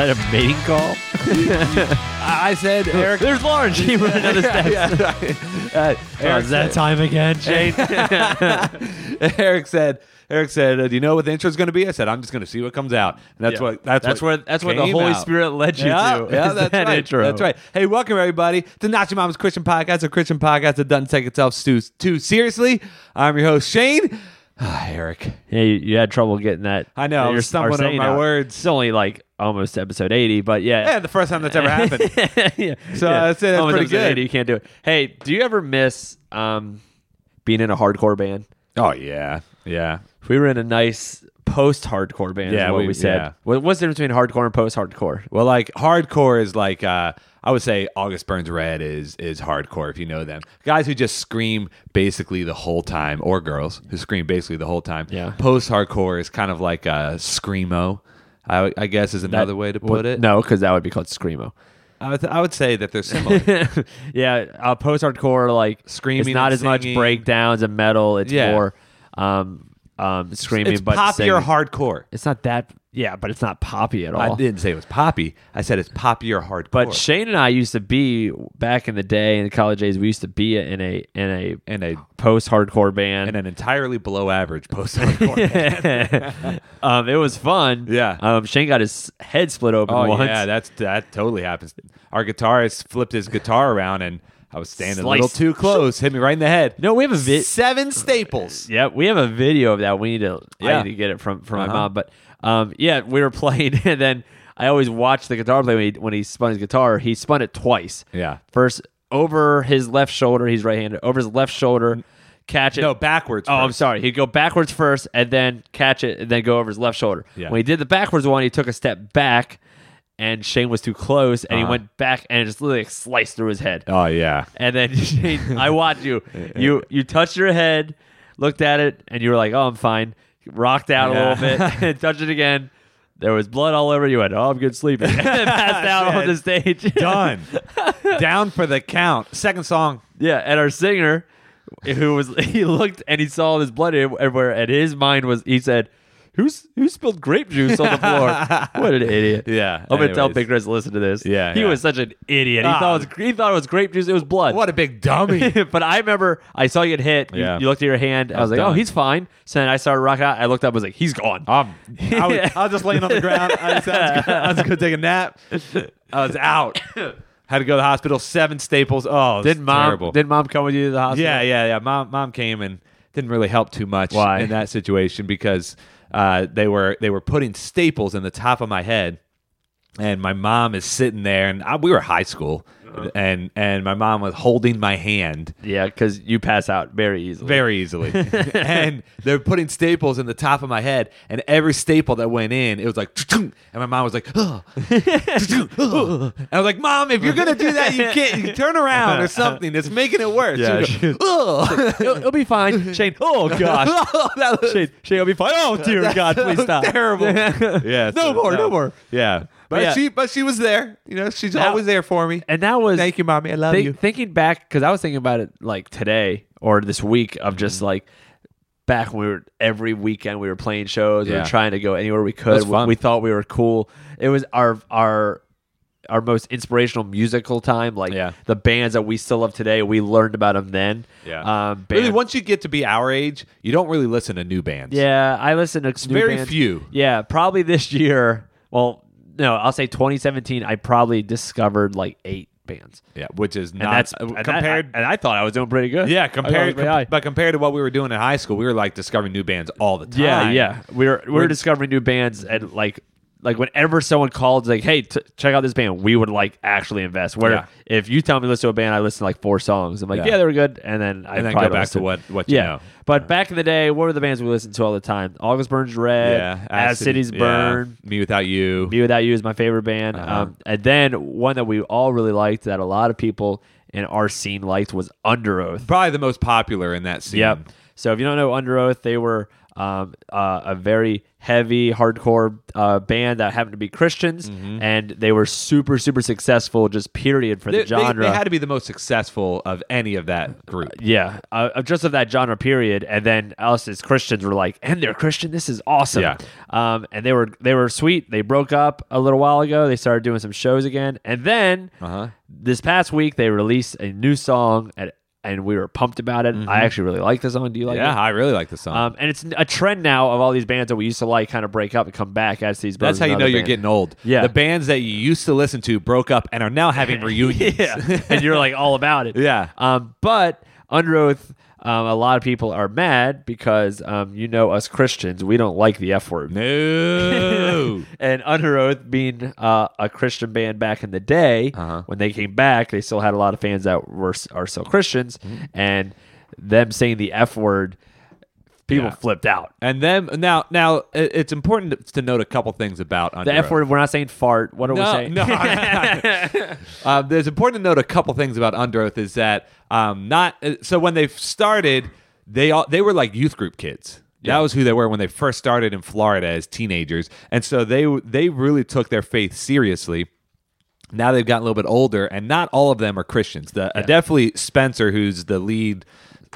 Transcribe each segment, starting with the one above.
That a mating call? I said, Eric. There's Lauren. She ran down the steps. Uh, Oh, Eric is that said- time again, Shane? Eric said. Eric said, uh, "Do you know what the intro is going to be?" I said, "I'm just going to see what comes out." And that's Yeah. what that's, That's what where that's where the came Holy out. Spirit led you yeah, to. Yeah, is that's that right. intro. That's right. Hey, welcome everybody to Not Your Mama's Christian Podcast, a Christian podcast that doesn't take itself too, too seriously. I'm your host Shane. Ah, Eric. Yeah, you, you had trouble getting that. I know, You're stumbling over my out. words. It's only like almost episode 80, but yeah. Yeah, the first time that's ever happened. yeah. So, I'd say that's Almost pretty good. 80, you can't do it. Hey, do you ever miss um, being in a hardcore band? oh yeah, yeah. If we were in a nice post-hardcore band, Yeah, is what we- we, said. yeah. What's the difference between hardcore and post-hardcore? Well, like hardcore is like uh, I would say August Burns Red is is hardcore if you know them. Guys who just scream basically the whole time, or girls who scream basically the whole time. Yeah. Post hardcore is kind of like a screamo. I, I guess is another way to put Well, it. No, because that would be called screamo. I would, I would say that they're similar. yeah, uh, post-hardcore like Screaming It's not as much breakdowns and metal. It's Yeah. more um, um, screaming, it's but poppier singing. hardcore. It's not that. Yeah, but it's not poppy at all. I didn't say it was poppy. I said it's poppy or hardcore. But Shane and I used to be back in the day in the college days. We used to be in a in a and a post-hardcore band. and an entirely below average post hardcore. Band. um, it was fun. Yeah. Um, Shane got his head split open oh once. yeah, that's that totally happens. Our guitarist flipped his guitar around and I was standing a little too close, hit me right in the head. no, we have a vid. Seven staples. Yeah, we have a video of that. We need to. I need to get it from from Uh-huh. my mom. But um, yeah, we were playing, and then I always watch the guitar player when he, when he spun his guitar. He spun it twice. Yeah. First over his left shoulder. He's right-handed. Over his left shoulder, catch it. No, backwards. Oh, I'm sorry. He'd go backwards first, and then catch it, and then go over his left shoulder. Yeah. When he did the backwards one, he took a step back, and Shane was too close, and he Uh-huh. went back, and it just literally like, sliced through his head. Oh yeah. And then Shane, I watched you. You you touched your head, looked at it, and you were like, "Oh, I'm fine." Rocked out Yeah. a little bit, and touched it again. There was blood all over. You went, "Oh, I'm good sleeping." passed out on the stage. Done. Down for the count. Second song. yeah, and our singer, who was he looked and he saw this blood everywhere, and his mind was he said. Who's who spilled grape juice on the floor? what an idiot! Yeah, I'm gonna tell anyways. Big Chris to listen to this. Yeah, he yeah. was such an idiot. He Ah. thought it was he thought it was grape juice. It was blood. What a big dummy. but I remember I saw you get hit. You, Yeah. you looked at your hand. I was, like, oh, done. he's fine. So then I started rocking out. I looked up. I was like, he's gone. Um, I, was, I was just laying on the ground. I was, I was, I was going to take a nap. I was out. Had to go to the hospital. Seven staples. Oh, it was did mom? terrible. Did mom come with you to the hospital? Yeah, yeah, yeah. Mom, mom came and didn't really help too much Why? in that situation because uh, they were they were putting staples in the top of my head, and my mom is sitting there, and I, we were high school, Uh-huh. and and my mom was holding my hand yeah, because you pass out very easily. very easily, and they're putting staples in the top of my head, and every staple that went in, it was like, and my mom was like, oh. and I was like, Mom, if you're gonna do that, you can't you turn around or something. It's making it worse. Yeah, She would go, it'll, it'll be fine. Shane. Oh gosh. that was Shane. Shane, it'll be fine. Oh dear God, please stop. Terrible. yeah. No more, no more. Yeah. But yeah. she but she was there. You know, she's Now- always there for me. And that was Thank you, mommy. I love Think- you. Thinking back, because I was thinking about it like today or this week of Mm-hmm. just like back when we were every weekend we were playing shows. We Yeah. were trying to go anywhere we could. We, we thought we were cool. It was our our our most inspirational musical time. Like Yeah. the bands that we still love today, we learned about them then. Yeah. Um, really, once you get to be our age, you don't really listen to new bands. Yeah, I listen to very bands. few. Yeah, probably this year. Well, no, I'll say 2017. I probably discovered like eight bands, Yeah. Which is and not that's uh, and that- compared. and I thought I was doing pretty good. yeah, I I compared, high. but compared to what we were doing in high school, we were like discovering new bands all the time. Yeah, yeah. We were we were We're- discovering new bands and like like whenever someone called like, "Hey, t- check out this band," we would like actually invest. Where Yeah. if you tell me to listen to a band, I listen to like four songs. I'm like, Yeah. yeah, they were good, and then I And then go back to what- what you yeah. know. But back in the day, what were the bands we listened to all the time? August Burns Red, Yeah. As Cities yeah. Burn. Me Without You. Me Without You is my favorite band. Uh-huh. Um, and then one that we all really liked that a lot of people in our scene liked was Underoath. Probably the most popular in that scene. Yep. So if you don't know Underoath, they were um, uh, a very heavy hardcore uh, band that happened to be Christians, and they were super super successful. Just period for Mm-hmm. They, the genre. they, they had to be the most successful of any of that group. yeah, uh, just of that genre period, and then us as Christians were like, and they're Christian. This is awesome. Yeah. Um, and they were they were sweet. They broke up a little while ago. They started doing some shows again, and then Uh-huh. this past week they released a new song, and and we were pumped about it. I actually really like the song. Do you like Mm-hmm. yeah. I really like the song. Um, and it's a trend now of all these bands that we used to like kind of break up and come back as these. That's how you know other you're getting old. Yeah. The bands that you used to listen to broke up and are now having reunions. yeah, and you're like all about it. Yeah. Um, but Underoath, um, a lot of people are mad because um, you know us Christians, we don't like the F word. No. And Underoath being uh, a Christian band back in the day, Uh-huh. when they came back, they still had a lot of fans that were are still Christians, Mm-hmm. and them saying the F word, people Yeah. flipped out. and then now now it's important to- note a couple things about Under The F word, we're not saying fart. What are we saying? no. um, there's important to note a couple things about Underoath is that um, not uh, so when they started, they all they were like youth group kids. That was who they were when they first started in Florida as teenagers, and so they they really took their faith seriously. Now they've gotten a little bit older, and not all of them are Christians. The, uh, definitely Spencer, who's the lead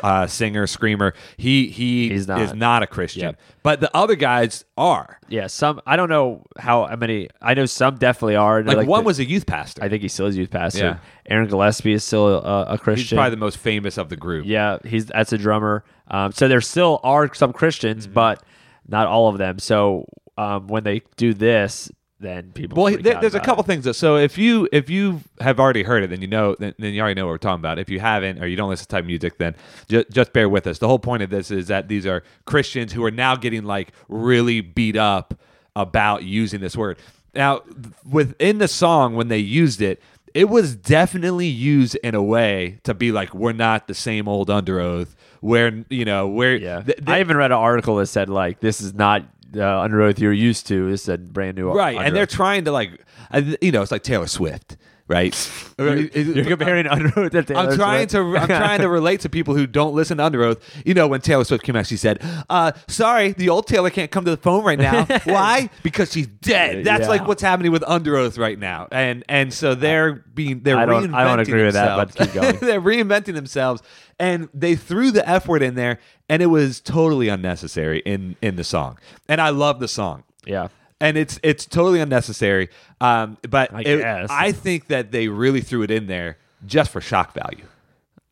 uh, singer screamer, he he He's not. is not a Christian, Yep. but the other guys are. yeah, some I don't know how many. I know some definitely are. Like, one the- was a youth pastor. I think he still is a youth pastor. Yeah. Aaron Gillespie is still a, a He's Christian. probably the most famous of the group. yeah, he's that's a drummer. Um, so there still are some Christians, Mm-hmm. but not all of them. So um, when they do this, then people. Well, there, there's a couple it. things. That, so if you if you have already heard it, then you know then, then you already know what we're talking about. If you haven't or you don't listen to type music, then just, just bear with us. The whole point of this is that these are Christians who are now getting like really beat up about using this word. Now, within the song, when they used it, it was definitely used in a way to be like, we're not the same old Underoath. Where you know where Yeah, th- th- I even read an article that said like this is not uh, Underoath you're used to. This is a brand new right, Under and they're Oath. trying to like, uh, you know, it's like Taylor Swift, right? You're comparing under oath to Taylor I'm trying Swift? to I'm trying to relate to people who don't listen to Underoath. You know, when Taylor Swift came out, she said, uh, "Sorry, the old Taylor can't come to the phone right now. Why? Because she's dead. That's Yeah. like what's happening with Underoath right now. And and so they're being they're I don't- reinventing I don't agree with that, but themselves. keep going. they're reinventing themselves, and they threw the F word in there, and it was totally unnecessary in in the song. And I love the song yeah. And it's it's totally unnecessary. Um, but I it- guess. I think that they really threw it in there just for shock value.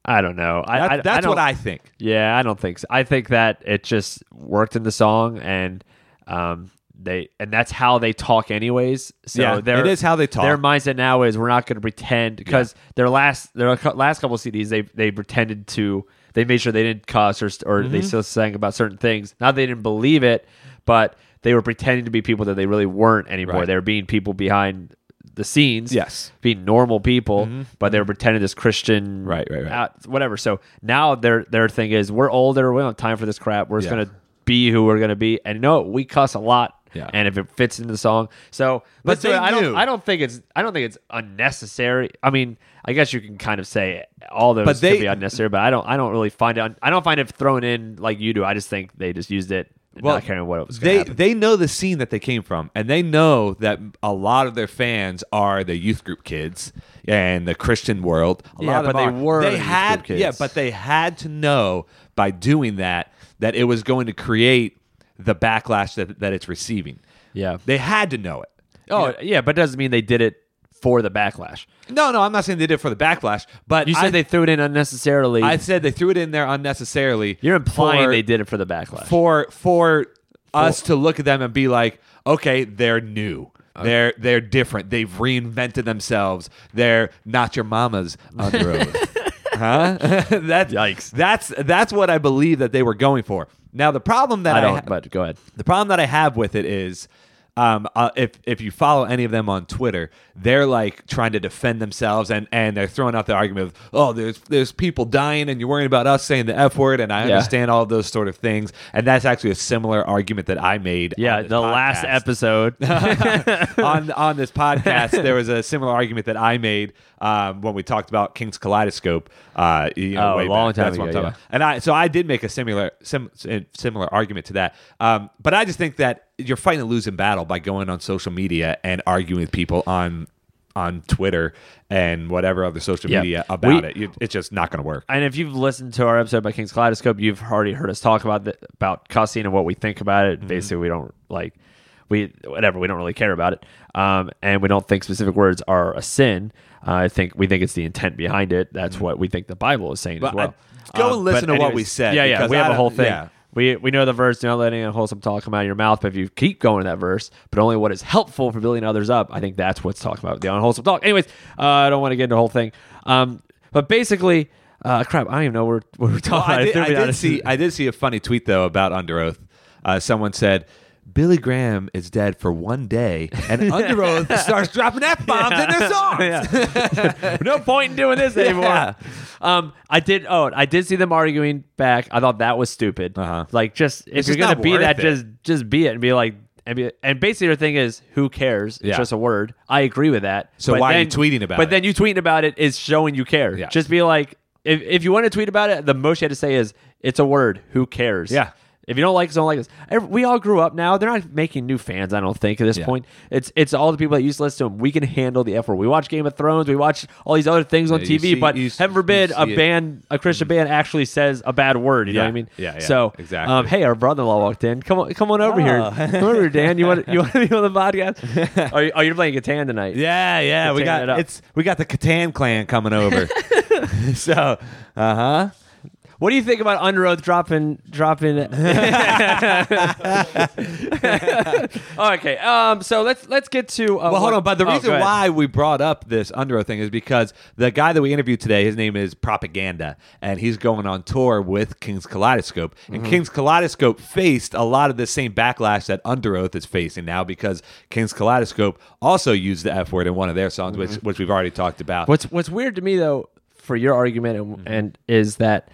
I don't know. I, That- I, that's I what I think. Yeah, I don't think so. I think that it just worked in the song, and um, they and that's how they talk, anyways. So Yeah, their, it is how they talk. Their mindset now is we're not going to pretend because their last their last couple CDs they they pretended to they made sure they didn't cuss or or Mm-hmm. they still sang about certain things. Not they didn't believe it, but they were pretending to be people that they really weren't anymore. Right. They were being people behind the scenes, Yes. Mm-hmm. being normal people, but they were pretending this Christian, Right, right, right. out- whatever. So now their their thing is we're older, we don't have time for this crap. We're just Yeah. gonna be who we're gonna be, and no, we cuss a lot. Yeah. And if it fits into the song, so But they. I don't. I don't think it's. I don't think it's unnecessary. I mean, I guess you can kind of say all those But they- could be unnecessary, but I don't. I don't really find it. un- I don't find it thrown in like you do. I just think they just used it, not caring what it was. They happen. they know the scene that they came from, and they know that a lot of their fans are the youth group kids and the Christian world. A Yeah, lot but they are. were They had yeah, but they had to know by doing that that it was going to create the backlash that that it's receiving. yeah. They had to know it. Oh yeah, but it doesn't mean they did it for the backlash. No, no, I'm not saying they did it for the backlash, but You said I, they threw it in unnecessarily. I said they threw it in there unnecessarily. You're implying for- they did it for the backlash. for for us to look at them and be like, okay, they're new. They're they're different. They've reinvented themselves. They're not your mama's Underoath. huh? that's Yikes. That's that's what I believe that they were going for. Now the problem that I I, don't. ha- but go ahead. the problem that I have with it is um, uh, if if you follow any of them on Twitter, they're like trying to defend themselves and and they're throwing out the argument of oh there's there's people dying and you're worrying about us saying the f word and I Yeah. understand all of those sort of things and that's actually a similar argument that I made. Yeah, the last episode. on on this podcast, there was a similar argument that I made um, when we talked about King's Kaleidoscope. Uh, you know, Oh, a long back. time That's what I'm ago, about. And I so I did make a similar sim, similar argument to that. Um, but I just think that you're fighting a losing battle by going on social media and arguing with people on on Twitter and whatever other social Yeah. media about We- it. You, it's just not going to work. and if you've listened to our episode about King's Kaleidoscope, you've already heard us talk about the, about cussing and what we think about Mm-hmm. it. Basically, we don't like we whatever we don't really care about it, um, and we don't think specific words are a sin. Uh, I think we think it's the intent behind it. That's what we think the Bible is saying But as well. I- go Um, and listen to what we said, Yeah, yeah, we have a whole thing. yeah. We, we know the verse, do not let any unwholesome talk come out of your mouth. But if you keep going to that verse, but only what is helpful for building others up, I think that's what's talking about the unwholesome talk. Anyways, uh, I don't want to get into the whole thing. Um, but basically, uh, crap, I don't even know what we're, what we're talking Well, I did, I did see I did see a funny tweet though about Underoath. Uh, someone said Billy Graham is dead for one day, and Underoath starts dropping f bombs in their songs. Yeah. no point in doing this anymore. Yeah. Um, I did. Oh, I did see them arguing back. I thought that was stupid. Uh-huh. Like, just if It's you're just gonna be that, it. just just be it and be like. And, be, and basically, their thing is, who cares? It's Yeah. just a word. I agree with that. So But why are you then- tweeting about But it? then you tweeting about it is showing you care. Just be like, if, if you want to tweet about it, the most you have to say is, it's a word. Who cares? Yeah. If you don't like us, don't like us. Every- We all grew up now. They're not making new fans, I don't think, at this Yeah. point. It's it's all the people that used to listen to them. We can handle the F word. We watch Game of Thrones. We watch all these other things on Yeah, TV. see- but you- heaven forbid a see it. band, a Christian band, actually says a bad word. You know what I mean? Yeah, yeah, So exactly. Um, hey, our brother-in-law walked in. Come on, come on over here. Oh. Come over here, Dan. You want you want to be on the podcast? oh, you- oh, you're playing Catan tonight. Yeah, yeah, we got it it's we got the Catan clan coming over. so, uh huh. What do you think about Underoath dropping dropping? okay, um, so let's let's get to. Uh, Well, hold what- on. But the oh, reason why we brought up this Underoath thing is because the guy that we interviewed today, his name is Propaganda, and he's going on tour with King's Kaleidoscope. Mm-hmm. And King's Kaleidoscope faced a lot of the same backlash that Underoath is facing now because King's Kaleidoscope also used the F word in one of their songs, which which we've already talked about. What's What's weird to me though, for your argument, and, Mm-hmm. and is that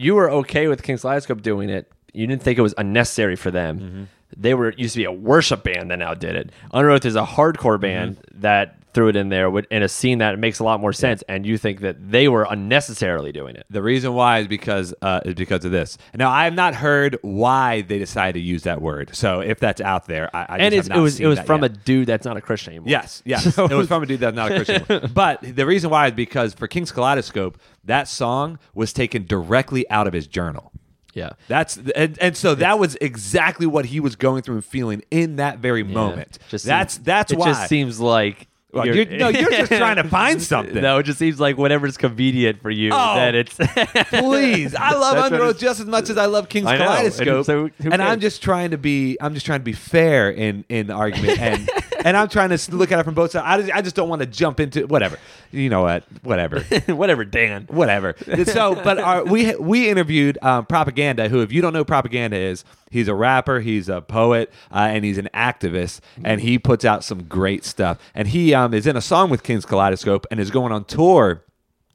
you were okay with King's Kaleidoscope doing it. You didn't think it was unnecessary for them. Mm-hmm. They were used to be a worship band that now did it. Underoath is a hardcore Mm-hmm. band that threw it in there in a scene that makes a lot more sense. And you think that they were unnecessarily doing it. The reason why is because uh, is because of this. Now, I have not heard why they decided to use that word. So if that's out there, I, I and just it's, have it was it was from yet. a dude that's not a Christian anymore. Yes, yes. it was from a dude that's not a Christian. but the reason why is because for King's Kaleidoscope, that song was taken directly out of his journal. yeah. That's and, and so that was exactly what he was going through and feeling in that very moment. Just that's seems- that's it why. just seems like Well, you're- no, you're just trying to find something. No, it just seems like whatever's convenient for you. Oh, that it's Please, I love That's Under what Oath it's- just as much as I love King's I know, and Kaleidoscope. so and I'm just trying to be, I'm just trying to be fair in in the argument, and and I'm trying to look at it from both sides. I just, I just don't want to jump into whatever. You know what? Whatever. whatever, Dan. whatever. So, but our, we we interviewed um, Propaganda, who, if you don't know, who Propaganda is he's a rapper, he's a poet, uh, and he's an activist, and he puts out some great stuff. And he um, is in a song with King's Kaleidoscope and is going on tour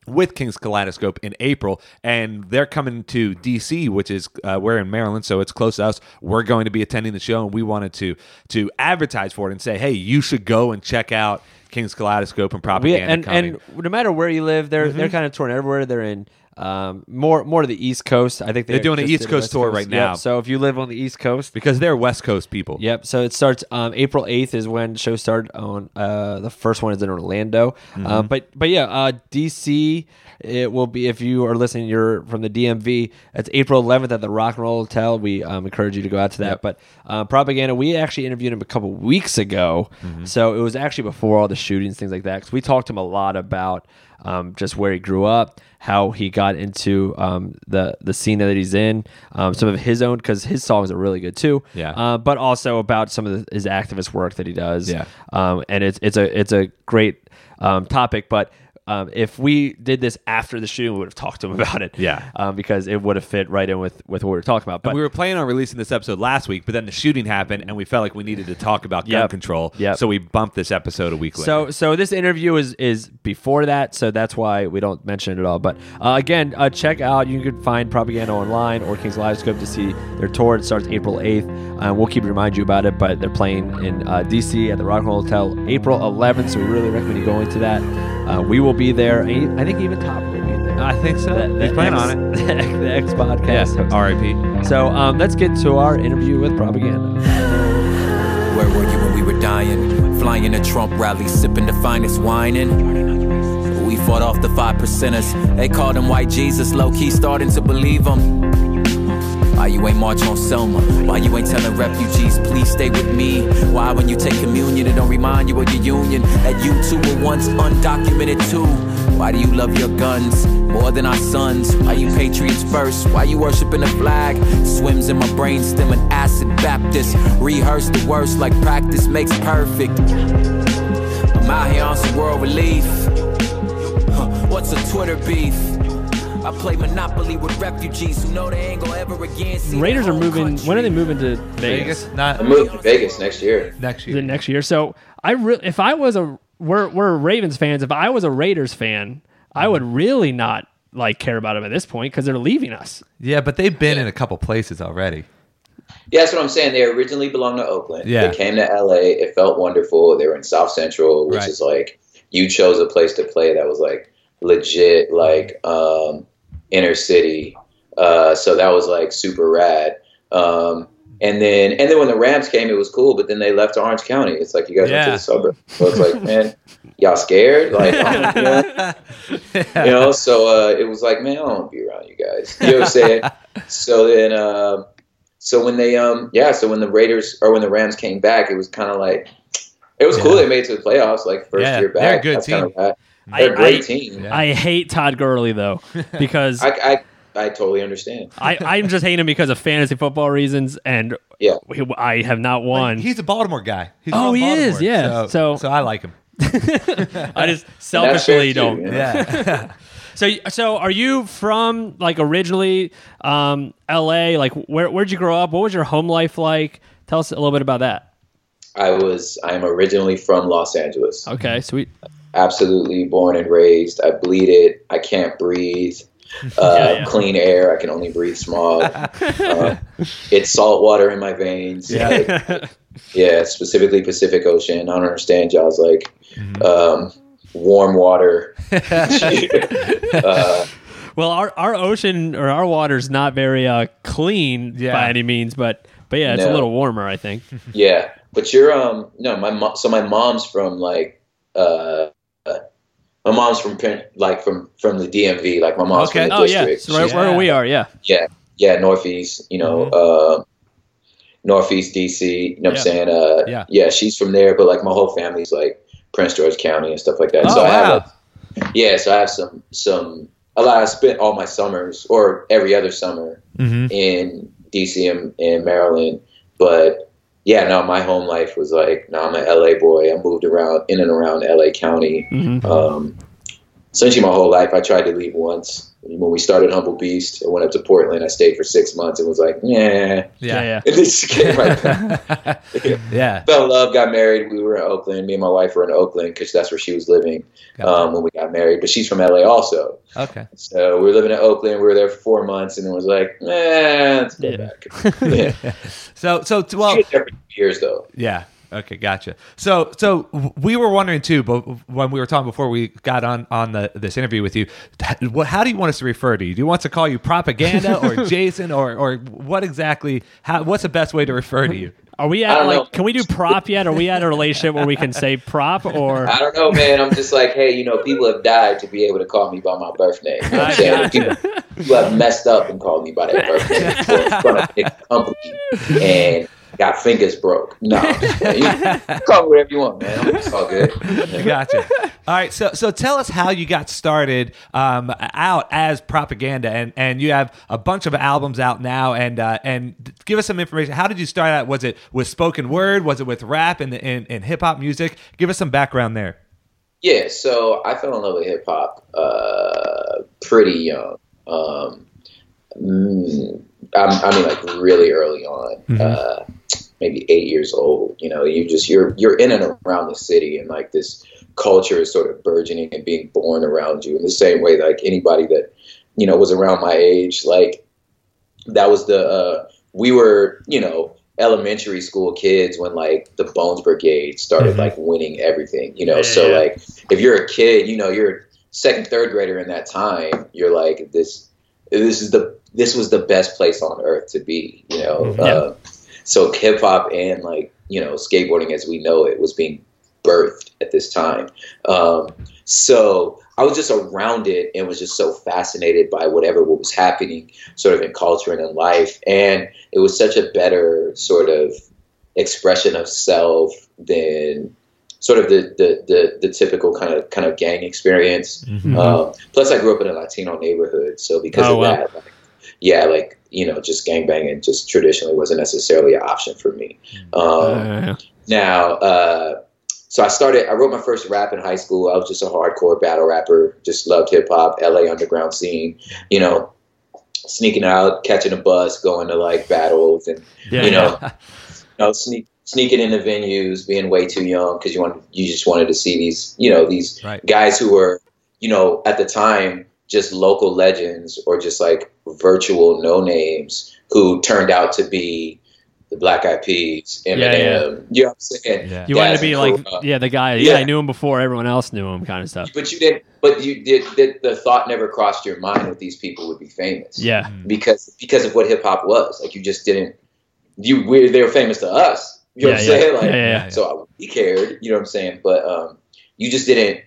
with King's Kaleidoscope in April, and they're coming to DC, which is uh, we're in Maryland, so it's close to us. We're going to be attending the show, and we wanted to to advertise for it and say, hey, you should go and check out King's Kaleidoscope and We, Propaganda. and and no matter where you live, they're Mm-hmm. they're kind of touring everywhere. They're in um, more more to the East Coast. I think They're doing an East Coast tour right Yep, now. So if you live on the East Coast, because they're West Coast people. Yep. So it starts um, April eighth is when the show started. On uh, the first one is in Orlando, Mm-hmm. uh, but but yeah, uh, DC. It will be if you are listening. You're from the DMV. It's April 11th at the Rock and Roll Hotel. We um, encourage you to go out to that. But uh, propaganda. We actually interviewed him a couple weeks ago, Mm-hmm. so it was actually before all the shootings, things like that. Because we talked to him a lot about um, just where he grew up, how he got into um, the the scene that he's in, um, some of his own because his songs are really good too. Yeah. Uh, but also about some of the, his activist work that he does. Yeah. Um, and it's it's a it's a great um, topic. But um, if we did this after the shooting, we would have talked to him about it. Yeah. um, because it would have fit right in with with what we were talking about. But we were planning on releasing this episode last week, but then the shooting happened, and we felt like we needed to talk about gun Yep. control. Yep. So we bumped this episode a week later. So, so this interview is is before that, so that's why we don't mention it at all. But uh, again, uh, check out. You can find Propaganda online or King's Kaleidoscope to see their tour. It starts April eighth. Um, we'll keep remind you about it. But they're playing in uh, DC at the Rock and Roll Hotel April 11th. So we really recommend you going to that. Uh, we will be there. I think even Top will be there. I think so. The- the He's planning on it. The X podcast. Yeah. R.I.P. So um, let's get to our interview with Propaganda. Where were you when we were dying? Flying in a Trump rally, sipping the finest wine and we fought off the five percenters. They called him White Jesus, low key starting to believe him. Why you ain't march on Selma? Why you ain't telling refugees, please stay with me? Why when you take communion, it don't remind you of your union? That you two were once undocumented too. Why do you love your guns more than our sons? Why you patriots first? Why you worshiping the flag? Swims in my brain, stem an acid Baptist. Rehearse the worst like practice makes perfect. I'm out here on some world relief. Huh, What's a Twitter beef? I play Monopoly with refugees who know they ain't gonna ever again see Raiders are moving. country. When are they moving to Vegas? Vegas, not I'm moving to Vegas next year. next year. the year. next year. So I re- if I was a we're we're Ravens fans. If I was a Raiders fan, I would really not like care about them at this point because they're leaving us. Yeah, but they've been in a couple places already. Yeah, that's what I'm saying. They originally belonged to Oakland. Yeah. They came to LA. It felt wonderful. They were in South Central, which Right. is like you chose a place to play that was like legit, like um, inner city. Uh, so that was like super rad. Um, and then and then when the Rams came, it was cool. But then they left to Orange County. It's like you guys went to the suburbs. So it's like, man, y'all scared? Like, you know? you know so uh, it was like man i don't want to be around you guys you know what i'm saying so then uh, so when they um yeah so when the raiders or when the rams came back it was kind of like it was cool they made it to the playoffs like first Yeah, year back they're a good That's team. I- they're a great I- team Yeah. I hate Todd Gurley though because I, I i totally understand I I'm just hating him because of fantasy football reasons, and yeah I have not won. He's a Baltimore guy. He's Oh, from he is, yeah. So, So- so I like him. I just selfishly don't. you know? Yeah. So, so are you from like originally um, L.A.? Like, where where'd you grow up? What was your home life like? Tell us a little bit about that. i was i'm originally from los angeles Okay, sweet. Absolutely born and raised. I bleed it. I can't breathe. Uh, Yeah, yeah. clean air. I can only breathe smog uh, it's salt water in my veins. Like, yeah specifically pacific ocean. I don't understand y'all's like Mm-hmm. um, warm water. Uh, Well, our, our ocean or our water's not very uh, clean Yeah. by any means, but but yeah, it's a little warmer, I think. yeah but you're um no my mom so my mom's from like uh, my mom's from Pen- like from from the DMV like my mom's Okay. from the Oh yeah, district so right She's- where we are, yeah. yeah, yeah, northeast, you know, Mm-hmm. uh, northeast DC. You know what I'm saying? Uh, Yeah. yeah, she's from there, but like my whole family's like Prince George County and stuff like that. Oh, so I have, wow. like, yeah, so I have some some a lot. I spent all my summers or every other summer Mhm. in DC and, and Maryland, but yeah, no, my home life was like, no, I'm an LA boy. I moved around in and around LA County. Mhm. Um, essentially, my whole life. I tried to leave once. When we started Humble Beast, I went up to Portland. I stayed for six months and was like. Yeah, Yeah. yeah. And then came right back. Yeah. Fell in love, got married. We were in Oakland. Me and my wife were in Oakland because that's where she was living um, when we got married. But she's from LA also. Okay. So we were living in Oakland. We were there for four months and it was like, eh, let's go Yeah. back. yeah. So so well She was there for years though. yeah. Okay, gotcha. So, so we were wondering too, but when we were talking before we got on on the this interview with you, what, how do you want us to refer to you? Do you want us to call you propaganda or Jason or or what exactly? How what's the best way to refer to you? Are we at like? know. Can we do prop yet? Are we at a relationship where we can say prop or? I don't know, man. I'm just like, hey, you know, people have died to be able to call me by my birth name. You know what I I'm saying? People, people have messed up and called me by their birth name before in front of a company and got fingers broke. No, call me whatever you want, man. It's all good. Gotcha. All right, so so tell us how you got started um, out as propaganda, and and you have a bunch of albums out now, and uh, and give us some information. How did you start out? Was it with spoken word? Was it with rap and and, and hip hop music? Give us some background there. Yeah, so I fell in love with hip hop uh, pretty young. Um, mm, I, I mean, like really early on, uh, maybe eight years old. You know, you just you're you're in and around the city, and like this culture is sort of burgeoning and being born around you in the same way like anybody that you know was around my age. Like that was the uh, we were you know elementary school kids when like the Bones Brigade started like winning everything. You know, so Yeah. like if you're a kid, you know, you're second, third grader in that time, you're like this. This is the this was the best place on earth to be. You know, Yeah. uh, so hip hop and like you know skateboarding as we know it was being birthed at this time. Um, so I was just around it and was just so fascinated by whatever what was happening, sort of in culture and in life, and it was such a better sort of expression of self than sort of the the, the, the typical kind of kind of gang experience. Um, plus, I grew up in a Latino neighborhood, so because Oh, of wow. that, like, yeah, like you know, just gangbanging just traditionally wasn't necessarily an option for me. Um, Uh, now, uh, so I started. I wrote my first rap in high school. I was just a hardcore battle rapper. Just loved hip hop, LA underground scene. You know, sneaking out, catching a bus, going to like battles, and yeah, you know, you know, sneak sneaking into venues, being way too young because you want you just wanted to see these, you know, these Right. guys who were, you know, at the time just local legends or just like virtual no names who turned out to be the Black Eyed Peas, Eminem. Yeah, You know what I'm saying? Yeah. You wanted to be like, up. yeah, the guy. Yeah, Yeah. I knew him before everyone else knew him, kind of stuff. But you didn't. But you did. The, the thought never crossed your mind that these people would be famous. Yeah, because because of what hip hop was. Like you just didn't. You we they were famous to us. You know yeah, what I'm yeah. saying? Like yeah, yeah, yeah. so we cared. You know what I'm saying? But um, you just didn't.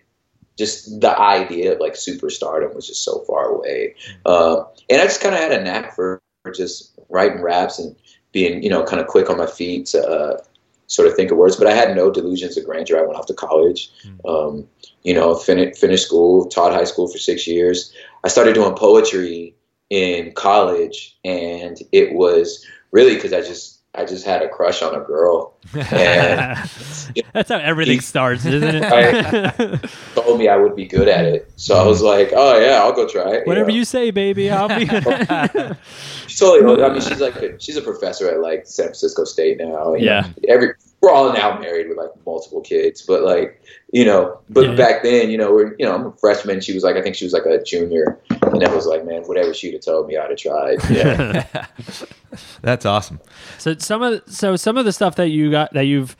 Just the idea of like superstardom was just so far away. Um, and I just kind of had a knack for for just writing raps and being you know kind of quick on my feet to uh, sort of think of words. But I had no delusions of grandeur. I went off to college. Um, you know, fin- finished school, taught high school for six years. I started doing poetry in college, and it was really because I just I just had a crush on a girl, and That's how everything He- starts, isn't it? I- told me I would be good at it. So I was like, oh yeah, I'll go try it. Whatever know? you say, baby, I'll be. She's totally. I mean, she's like a, she's a professor at like San Francisco State now. Yeah. know. every we're all now married with like multiple kids, but like you know, but Yeah. back then, you know, we're you know, I'm a freshman. She was like, I think she was like a junior, and I was like, man, whatever she'd have told me, I'd have tried. Yeah, That's awesome. So some of so some of the stuff that you got that you've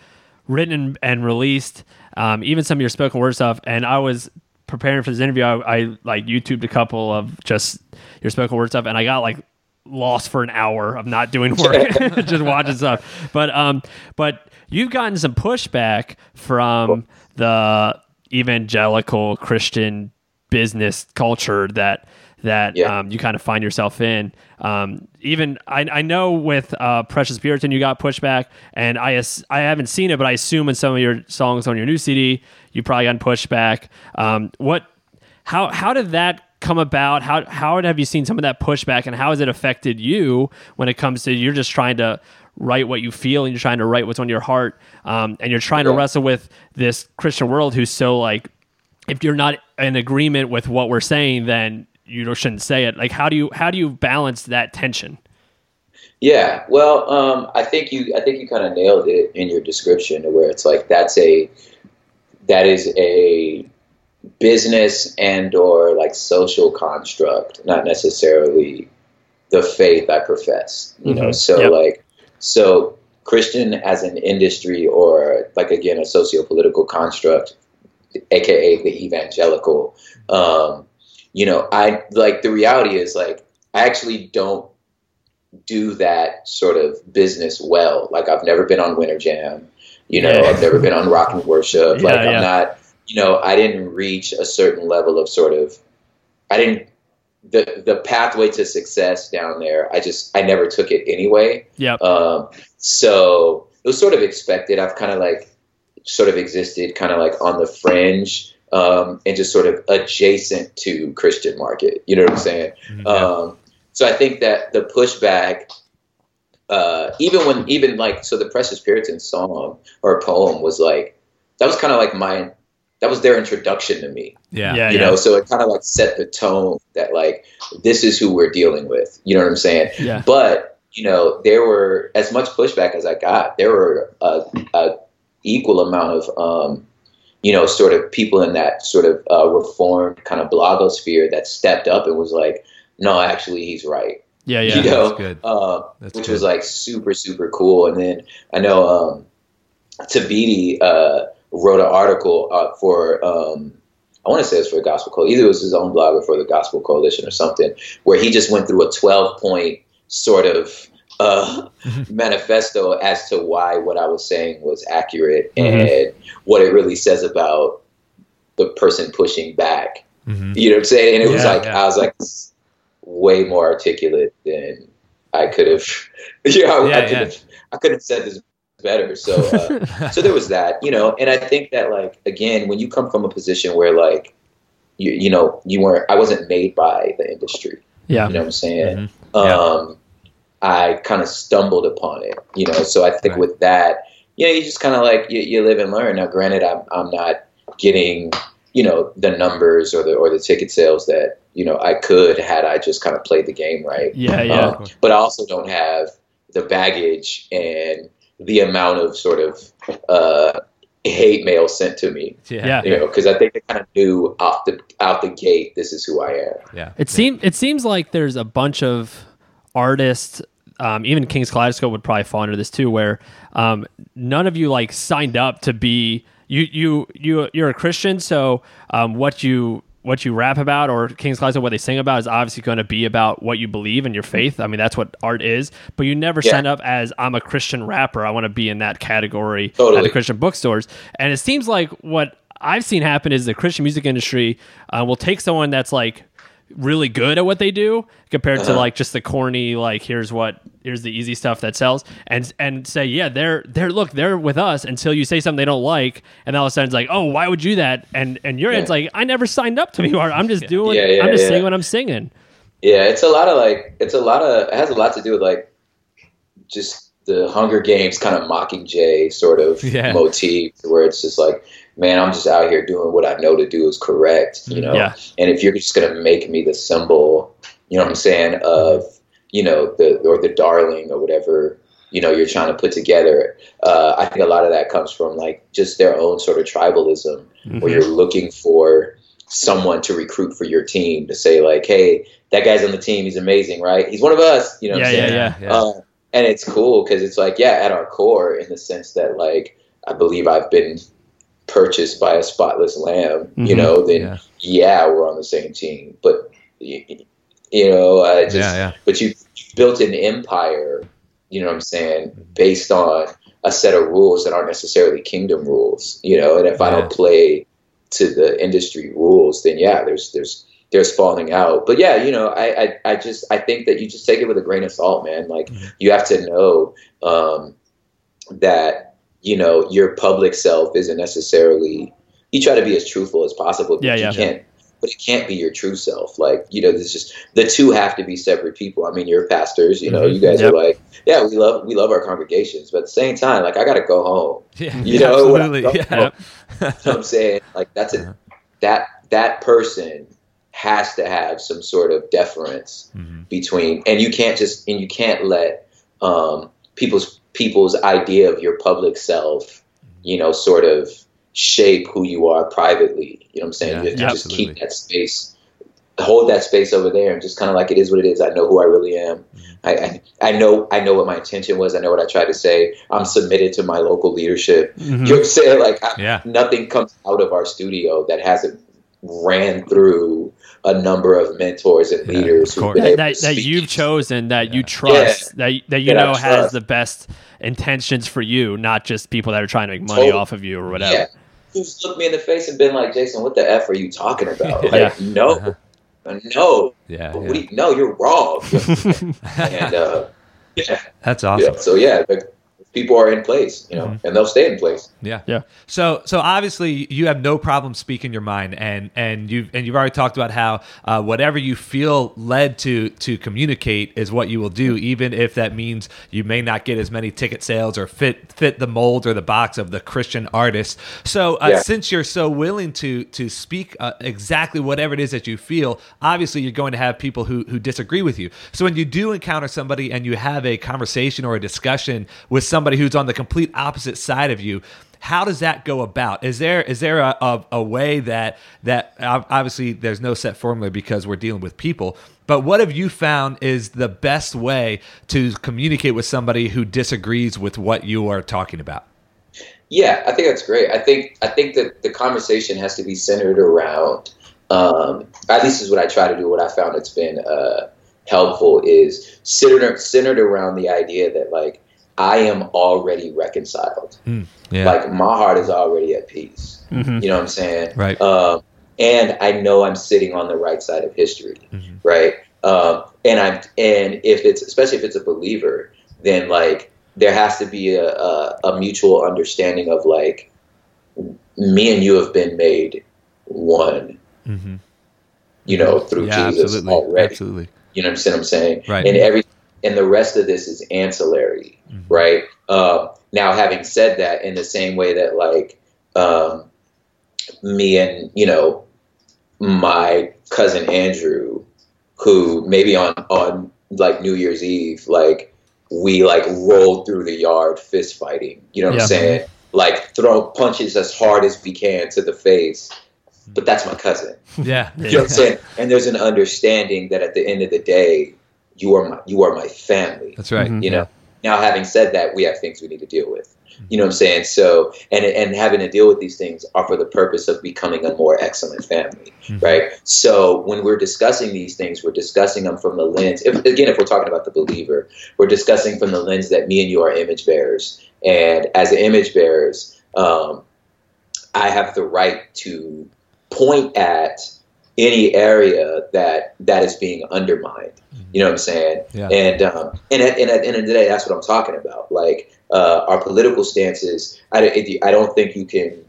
written and released, um, even some of your spoken word stuff, and I was preparing for this interview. I, I like YouTubed a couple of just your spoken word stuff, and I got like lost for an hour of not doing work, just watching stuff. But um, but you've gotten some pushback from the evangelical Christian business culture that that Yeah. um, you kind of find yourself in. Um, even I, I know with uh, Precious Puritan you got pushback, and I I haven't seen it, but I assume in some of your songs on your new CD you probably got pushback. Um, what how how did that come about? How how have you seen some of that pushback, and how has it affected you when it comes to you're just trying to write what you feel and you're trying to write what's on your heart, um, and you're trying to wrestle with this Christian world who's so like if you're not in agreement with what we're saying, then you shouldn't say it. Like, how do you how do you balance that tension? yeah. Well, um, I think you I think you kind of nailed it in your description, where it's like that's a that is a business and or like social construct, not necessarily the faith I profess. You know, Mhm. so Yep. like so Christian as an industry or like again a socio-political construct, aka the evangelical. Um, you know, I like the reality is like I actually don't do that sort of business well. Like I've never been on Winter Jam. You know, Yeah. I've never been on Rock and Worship. Yeah, like yeah. I'm not. You know, I didn't reach a certain level of sort of. I didn't. The the pathway to success down there. I just I never took it anyway. Yeah. Um, so it was sort of expected. I've kind of like sort of existed kind of like on the fringe um, and just sort of adjacent to Christian market. You know what I'm saying? Um, so I think that the pushback, uh, even when even like so the Precious Puritan song or poem was like that was kind of like my that was their introduction to me Yeah. Yeah. you know so it kind of like set the tone that like this is who we're dealing with you know what i'm saying Yeah. but you know there were as much pushback as i got there were a, a equal amount of um you know sort of people in that sort of uh, reformed kind of blogosphere that stepped up and was like no actually he's right Yeah. you Yeah. know that's good. uh, That's which good. was like super super cool. And then I know um, Thabiti uh, wrote an article uh, for um, I want to say it's for the Gospel Coalition. Either it was his own blog or for the Gospel Coalition or something, where he just went through a twelve point sort of. Uh, manifesto as to why what I was saying was accurate and what it really says about the person pushing back. Mhm. You know what I'm saying? And it was like yeah. I was like way more articulate than I could have. You know, I, Yeah, I could yeah. have. I could have said this better. So, uh, so there was that. You know, and I think that like again, when you come from a position where like you you know you weren't, I wasn't made by the industry. Yeah. You know what I'm saying? Mhm. Yeah. Um, I kind of stumbled upon it. You know, so I think Right. with that, you know, you just kind of like you, you live and learn. Now, granted, I'm I'm not getting you know the numbers or the or the ticket sales that you know I could had I just kind of played the game right. Yeah. Yeah. Um, but I also don't have the baggage and the amount of sort of uh, hate mail sent to me. Yeah. You know, because I think they kind of knew out the out the gate, this is who I am. Yeah. It seems it seems like there's a bunch of artists, um, even King's Kaleidoscope would probably fall under this too, where um, none of you like signed up to be you you you you're a Christian, so um, what you what you rap about or King's Kaleidoscope what they sing about is obviously going to be about what you believe and your faith. I mean that's what art is, but you never Yeah. sign up as I'm a Christian rapper. I want to be in that category at the Christian bookstores, and it seems like what I've seen happen is the Christian music industry uh, will take someone that's like really good at what they do compared to Uh-huh. like just the corny like here's what here's the easy stuff that sells and and say yeah they're they're look they're with us until you say something they don't like and all of a sudden it's like oh why would you do that and and your head's Yeah. like I never signed up to be art I'm just doing Yeah, yeah, I'm just singing what I'm singing Yeah, it's a lot of like it's a lot of it has a lot to do with like just the Hunger Games kind of Mockingjay sort of Yeah. motif where it's just like, man, I'm just out here doing what I know to do is correct, you know. Yeah. And if you're just gonna make me the symbol, you know what I'm saying, of you know the or the darling or whatever you know you're trying to put together. Uh, I think a lot of that comes from like just their own sort of tribalism, where you're looking for someone to recruit for your team to say like, hey, that guy's on the team, he's amazing, right? He's one of us, you know. what Yeah, I'm saying? yeah, yeah. Uh, and it's cool because it's like, yeah, at our core, in the sense that like I believe I've been purchased by a spotless lamb, you Mhm. know. Then Yeah. yeah. we're on the same team, but you know, I just Yeah, yeah. but you built an empire, you know what I'm saying, based on a set of rules that aren't necessarily kingdom rules, you know. And if I don't play to the industry rules, then yeah, there's there's there's falling out. But yeah, you know, I I, I just I think that you just take it with a grain of salt, man. Like Mm-hmm. you have to know um, that you know your public self isn't necessarily. You try to be as truthful as possible, but Yeah, you yeah. can't. But it can't be your true self. Like you know, there's just the two have to be separate people. I mean, you're pastors. You know, Mhm. you guys Yep. are like, yeah, we love we love our congregations, but at the same time, like I got to go home. Yeah. You know, absolutely. go Yeah. home, you know what I'm saying? Like that's a that that person has to have some sort of deference Mhm. between and you can't just and you can't let um, people's people's idea of your public self you know sort of shape who you are privately you know what i'm saying? Yeah, you have to just keep that space hold that space over there and just kind of like it is what it is. I know who i really am. I, I i know i know what my intention was. I know what i tried to say. I'm submitted to my local leadership. Mhm. you know what i'm saying? Like I, Yeah. nothing comes out of our studio that hasn't ran through a number of mentors and Yeah, leaders who've course. been that, that, that you've chosen that you Yeah. trust that that you That know has the best intentions for you not just people that are trying to make money Totally. off of you or whatever Yeah. Who's looked me in the face and been like, Jason, what the F are you talking about? Like, Yeah. no, Uh-huh. no, Yeah. what yeah. do you- no, you're wrong. and uh, yeah, That's yeah. awesome. So yeah, the, people are in place, you know, and they'll stay in place. Yeah. Yeah. So so obviously you have no problem speaking your mind and and you've and you've already talked about how uh, whatever you feel led to to communicate is what you will do even if that means you may not get as many ticket sales or fit fit the mold or the box of the Christian artist. So uh, Yeah. since you're so willing to to speak uh, exactly whatever it is that you feel, obviously you're going to have people who who disagree with you. So when you do encounter somebody and you have a conversation or a discussion with somebody who's on the complete opposite side of you, how does that go about? Is there is there a, a, a way that that obviously there's no set formula because we're dealing with people, but what have you found is the best way to communicate with somebody who disagrees with what you are talking about? Yeah, I think that's great. I think I think that the conversation has to be centered around. Um, at least is what I try to do. What I found it's been uh, helpful is centered centered around the idea that like I am already reconciled. Yeah. Like my heart is already at peace. You know what I'm saying? Right. Um, and I know I'm sitting on the right side of history, right? Um, and I'm and if it's especially if it's a believer, then like there has to be a, a, a mutual understanding of like me and you have been made one. You know, through yeah, Jesus absolutely. already. Absolutely. You know what I'm saying? I'm saying, Right. and every and the rest of this is ancillary, right? Um, now, having said that, in the same way that like um, me and you know my cousin Andrew, who maybe on on like New Year's Eve, like we like rolled through the yard fist fighting. You know what Yeah. I'm saying? Like throw punches as hard as we can to the face. But that's my cousin. Yeah. You know what I'm saying? And there's an understanding that at the end of the day, you are my you are my family. That's right. Mhm. You know. Now, having said that, we have things we need to deal with. You know what I'm saying? So, and and having to deal with these things are for the purpose of becoming a more excellent family, right? So, when we're discussing these things, we're discussing them from the lens. If, again, if we're talking about the believer, we're discussing from the lens that me and you are image bearers, and as image bearers, um, I have the right to point at any area that that is being undermined. You know what I'm saying? Yeah. And um, and at, and at the end of the day, that's what I'm talking about. Like uh, our political stances, I, don't- I don't think you can.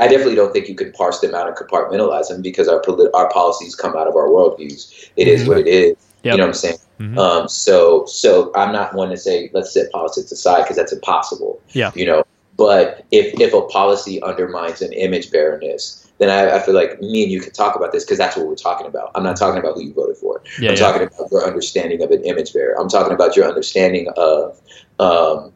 I definitely don't think you can parse them out and compartmentalize them because our polit- our policies come out of our worldviews. It is what it is. Yep. You know what I'm saying? Um, so so I'm not one to say let's set politics aside because that's impossible. Yeah. You know, but if if a policy undermines an image bearerness, then I, I feel like me and you can talk about this because that's what we're talking about. I'm not talking about who you voted for. Yeah, I'm yeah. talking about your understanding of an image bearer. I'm talking about your understanding of um,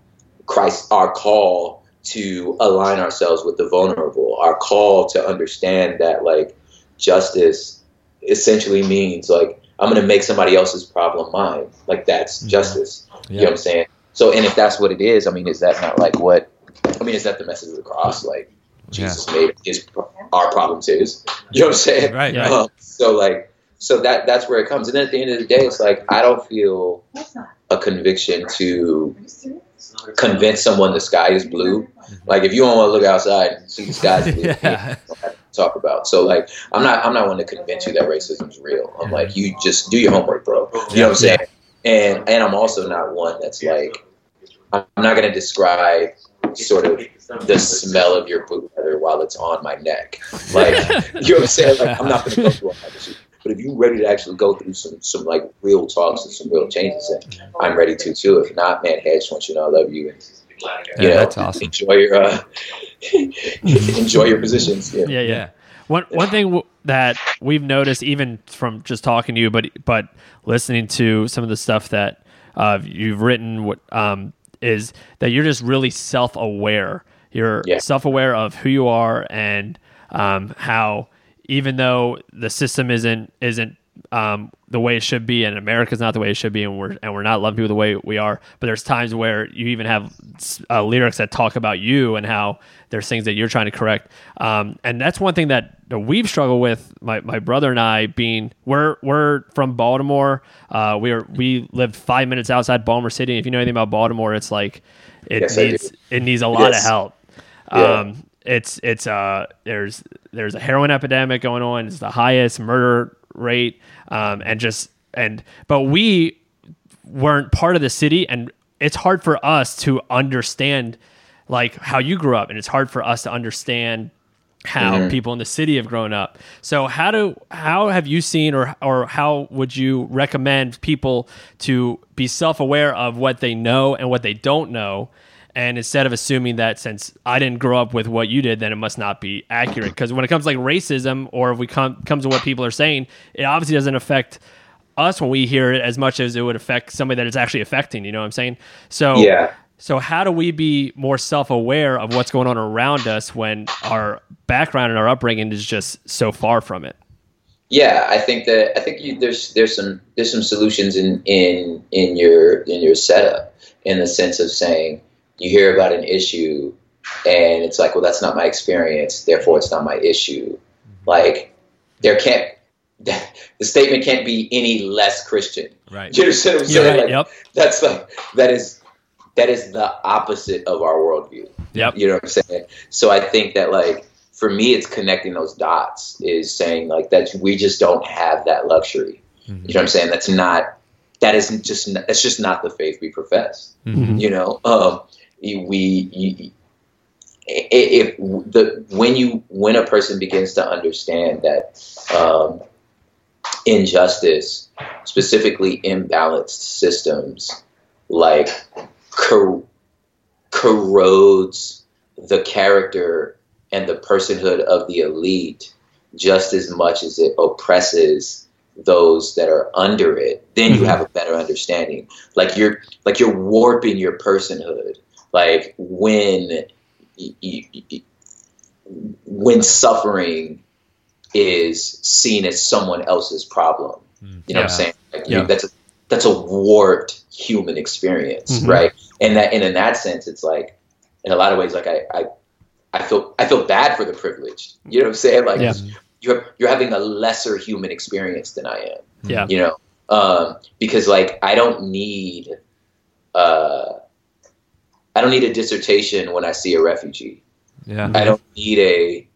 Christ, our call to align ourselves with the vulnerable, our call to understand that like justice essentially means like I'm going to make somebody else's problem mine. Like that's justice. You know what I'm saying? So, and if that's what it is, I mean, is that not like what? I mean, is that the message of the cross? Like Jesus made his our problems his. You know what I'm saying? Right. Right. Um, so like, so that that's where it comes. And then at the end of the day, it's like I don't feel a conviction to convince someone the sky is blue. Like if you don't want to look outside and see the sky is blue, Yeah. talk about. So like, I'm not I'm not one to convince you that racism is real. I'm like, you just do your homework, bro. You know what I'm saying? And and I'm also not one that's like, I'm not gonna describe sort of the smell of your boot leather while it's on my neck. Like, you know what I'm saying? Like, I'm not gonna go through all that shit. But if you're ready to actually go through some some like real talks and some real changes, then I'm ready to too. If not, man, hey, I just want you to know I love you and you Yeah, know, that's awesome. enjoy your uh, enjoy your positions. Yeah. Yeah, yeah. Yeah. One one thing w- that we've noticed, even from just talking to you, but but listening to some of the stuff that uh, you've written, what um, is that you're just really self aware. You're Yeah. self aware of who you are and um, how, even though the system isn't isn't um, the way it should be, and America's not the way it should be, and we're and we're not loving people the way we are. But there's times where you even have uh, lyrics that talk about you and how there's things that you're trying to correct. Um, and that's one thing that we've struggled with. My, my brother and I being we're we're from Baltimore. Uh, we are we lived five minutes outside Baltimore City. If you know anything about Baltimore, it's like it Yes, needs it needs a lot Yes. of help. Yeah. Um, it's it's uh there's there's a heroin epidemic going on. It's the highest murder rate. Um, and just and but we weren't part of the city and it's hard for us to understand like how you grew up and it's hard for us to understand how people in the city have grown up. So how do how have you seen or or how would you recommend people to be self-aware of what they know and what they don't know and instead of assuming that since I didn't grow up with what you did then it must not be accurate because when it comes to like racism or if we come comes to what people are saying it obviously doesn't affect us when we hear it as much as it would affect somebody that it's actually affecting, you know what I'm saying? So Yeah. so how do we be more self-aware of what's going on around us when our background and our upbringing is just so far from it? Yeah, I think that I think you, there's there's some there's some solutions in in in your in your setup in the sense of saying you hear about an issue and it's like well that's not my experience therefore it's not my issue mm-hmm. like there can't the statement can't be any less Christian Right. you understand what I'm saying right, Like, yep. that's like that is that is the opposite of our worldview Yep. you know what I'm saying? So I think that like for me, it's connecting those dots. Is saying like that we just don't have that luxury. Mm-hmm. You know what I'm saying? That's not. That isn't just. That's just not the faith we profess. Mm-hmm. You know, um, we. If the when you when a person begins to understand that um, injustice, specifically imbalanced systems, like cor- corrodes the character and the personhood of the elite just as much as it oppresses those that are under it then you have a better understanding like you're like you're warping your personhood like when when suffering is seen as someone else's problem you know what i'm saying like you- Yeah. that's a that's a warped human experience Mhm. right and that and in that sense it's like in a lot of ways like i i I feel I feel bad for the privileged. You know what I'm saying? Like Yeah. you're you're having a lesser human experience than I am. Yeah. You know, um, because like I don't need uh, I don't need a dissertation when I see a refugee. Yeah. I don't need a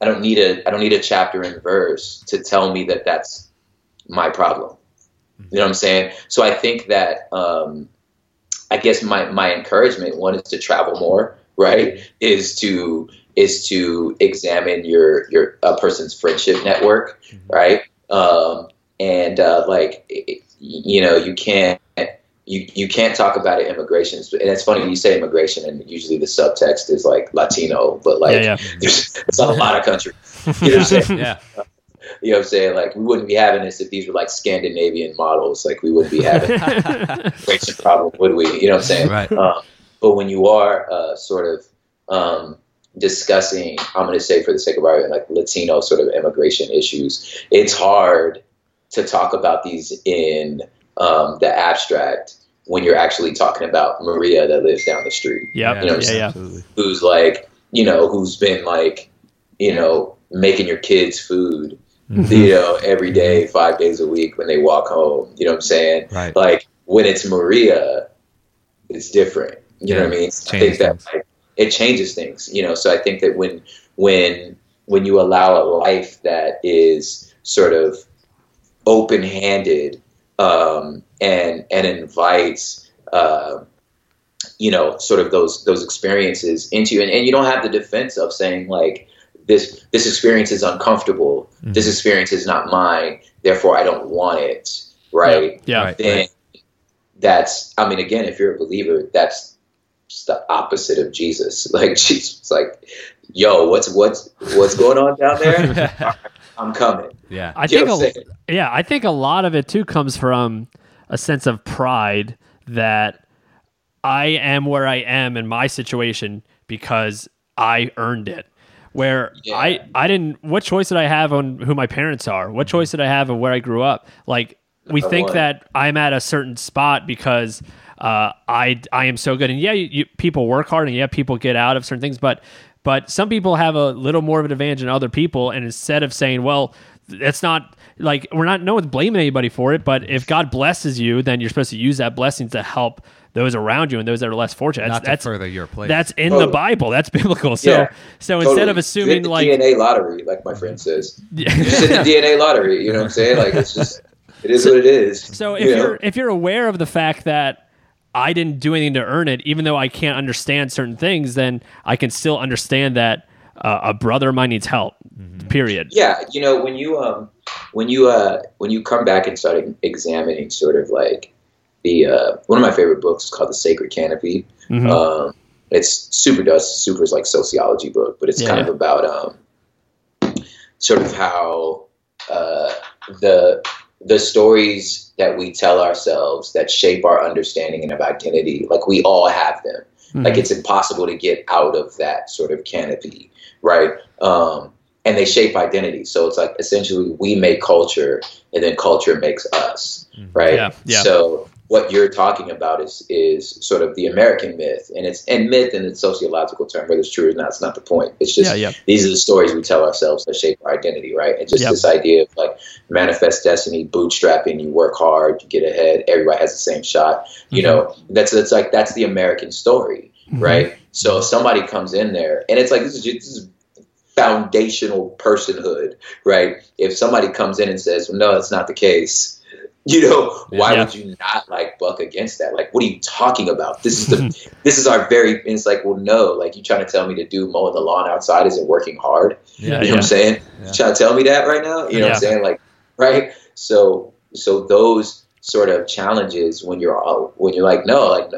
I don't need a I don't need a chapter and verse to tell me that that's my problem. You know what I'm saying? So I think that um, I guess my my encouragement one is to travel more, right? Is to is to examine your your a person's friendship network, right? Um, and uh, like you know you can't you, you can't talk about it immigration and it's funny you say immigration and usually the subtext is like latino but like yeah, yeah. there's, there's a lot of countries you know what i'm saying Yeah. you know what i'm saying like we wouldn't be having this if these were like scandinavian models like we wouldn't be having immigration problem would we you know what i'm saying Right. um, but when you are uh, sort of um, discussing, I'm going to say for the sake of argument, like Latino sort of immigration issues, it's hard to talk about these in um, the abstract when you're actually talking about Maria that lives down the street, Yep. You know, yeah, yeah. Absolutely. who's like, you know, who's been like, you know, making your kids food, you know, every day, five days a week when they walk home. You know what I'm saying? Right. Like when it's Maria, it's different. You know what I mean? I think that like, it changes things. You know, so I think that when when when you allow a life that is sort of open handed um, and and invites uh, you know sort of those those experiences into you, and, and you don't have the defense of saying like this this experience is uncomfortable. This experience is not mine. Therefore, I don't want it. Right Yeah. Right. then that's I mean again if you're a believer that's just the opposite of Jesus like Jesus like yo what's what's what's going on down there I'm coming Yeah. I think a, what I'm saying? yeah, I think a lot of it too comes from a sense of pride that I am where I am in my situation because I earned it. Where Yeah. I I didn't what choice did I have on who my parents are? What choice did I have of where I grew up? Like we Number think one. that I'm at a certain spot because uh, I I am so good, and yeah, you, you, people work hard, and yeah, people get out of certain things, but but some people have a little more of an advantage than other people, and instead of saying, well, it's not like we're not no one's blaming anybody for it, but if God blesses you, then you're supposed to use that blessing to help those around you and those that are less fortunate. Not That's to that's, further your place. that's in the oh. Bible. That's biblical. So Yeah, so instead of assuming Hit the like DNA lottery like my friend says Yeah. just hit the DNA lottery you know what I'm saying like it's just it is what it is So if you know? you're if you're aware of the fact that I didn't do anything to earn it, even though I can't understand certain things, then I can still understand that uh, a brother of mine needs help. Period. yeah you know when you um when you uh when you come back and start examining sort of like the uh one of my favorite books is called the sacred canopy Mhm. um it's super does super is like sociology book but it's kind of about um sort of how uh the the stories that we tell ourselves that shape our understanding and of identity like we all have them. Like Mhm. it's impossible to get out of that sort of canopy right? Um and they shape identity. So it's like essentially we make culture and then culture makes us right? Yeah, yeah. so what you're talking about is is sort of the american myth and it's and myth in its sociological term whether it's true or not it's not the point it's just Yeah, yeah. these are the stories we tell ourselves that shape our identity right and just Yep. this idea of like manifest destiny bootstrapping you work hard you get ahead everybody has the same shot you Mhm. know that's that's like that's the american story Mm-hmm. right so if somebody comes in there and it's like this is just, this is foundational personhood right if somebody comes in and says well, no that's not the case you know why Yeah. would you not like buck against that like what are you talking about this is the this is our very and it's like well no like you trying to tell me to do mowing the lawn outside isn't working hard Yeah, you know yeah. what I'm saying? Yeah. Trying to tell me that right now? You know what I'm saying? Like, right? So, so those sort of challenges when you're all, when you're like, no, like,